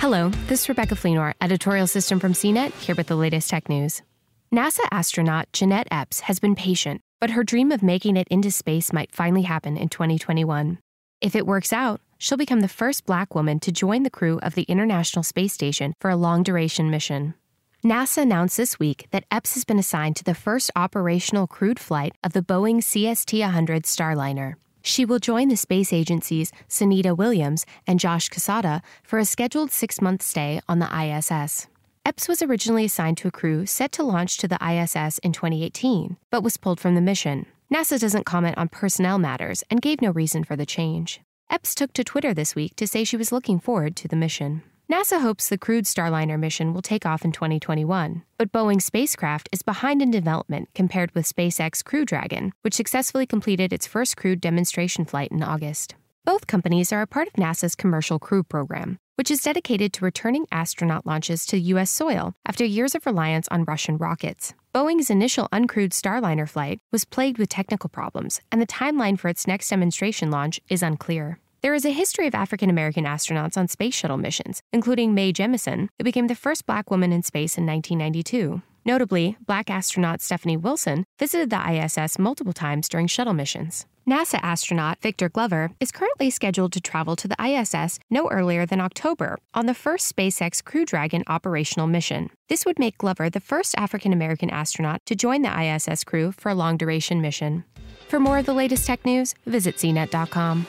Hello, this is Rebecca Fleenor, editorial assistant from CNET, here with the latest tech news. NASA astronaut Jeanette Epps has been patient, but her dream of making it into space might finally happen in 2021. If it works out, she'll become the first black woman to join the crew of the International Space Station for a long duration mission. NASA announced this week that Epps has been assigned to the first operational crewed flight of the Boeing CST 100 Starliner. She will join the space agency's Sunita Williams and Josh Cassada for a scheduled six month stay on the ISS. Epps was originally assigned to a crew set to launch to the ISS in 2018, but was pulled from the mission. NASA doesn't comment on personnel matters and gave no reason for the change. Epps took to Twitter this week to say she was looking forward to the mission. NASA hopes the crewed Starliner mission will take off in 2021, but Boeing's spacecraft is behind in development compared with SpaceX Crew Dragon, which successfully completed its first crewed demonstration flight in August. Both companies are a part of NASA's Commercial Crew Program, which is dedicated to returning astronaut launches to U.S. soil after years of reliance on Russian rockets. Boeing's initial uncrewed Starliner flight was plagued with technical problems, and the timeline for its next demonstration launch is unclear. There is a history of African American astronauts on space shuttle missions, including Mae Jemison, who became the first black woman in space in 1992. Notably, black astronaut Stephanie Wilson visited the ISS multiple times during shuttle missions. NASA astronaut Victor Glover is currently scheduled to travel to the ISS no earlier than October on the first SpaceX Crew Dragon operational mission. This would make Glover the first African American astronaut to join the ISS crew for a long duration mission. For more of the latest tech news, visit cnet.com.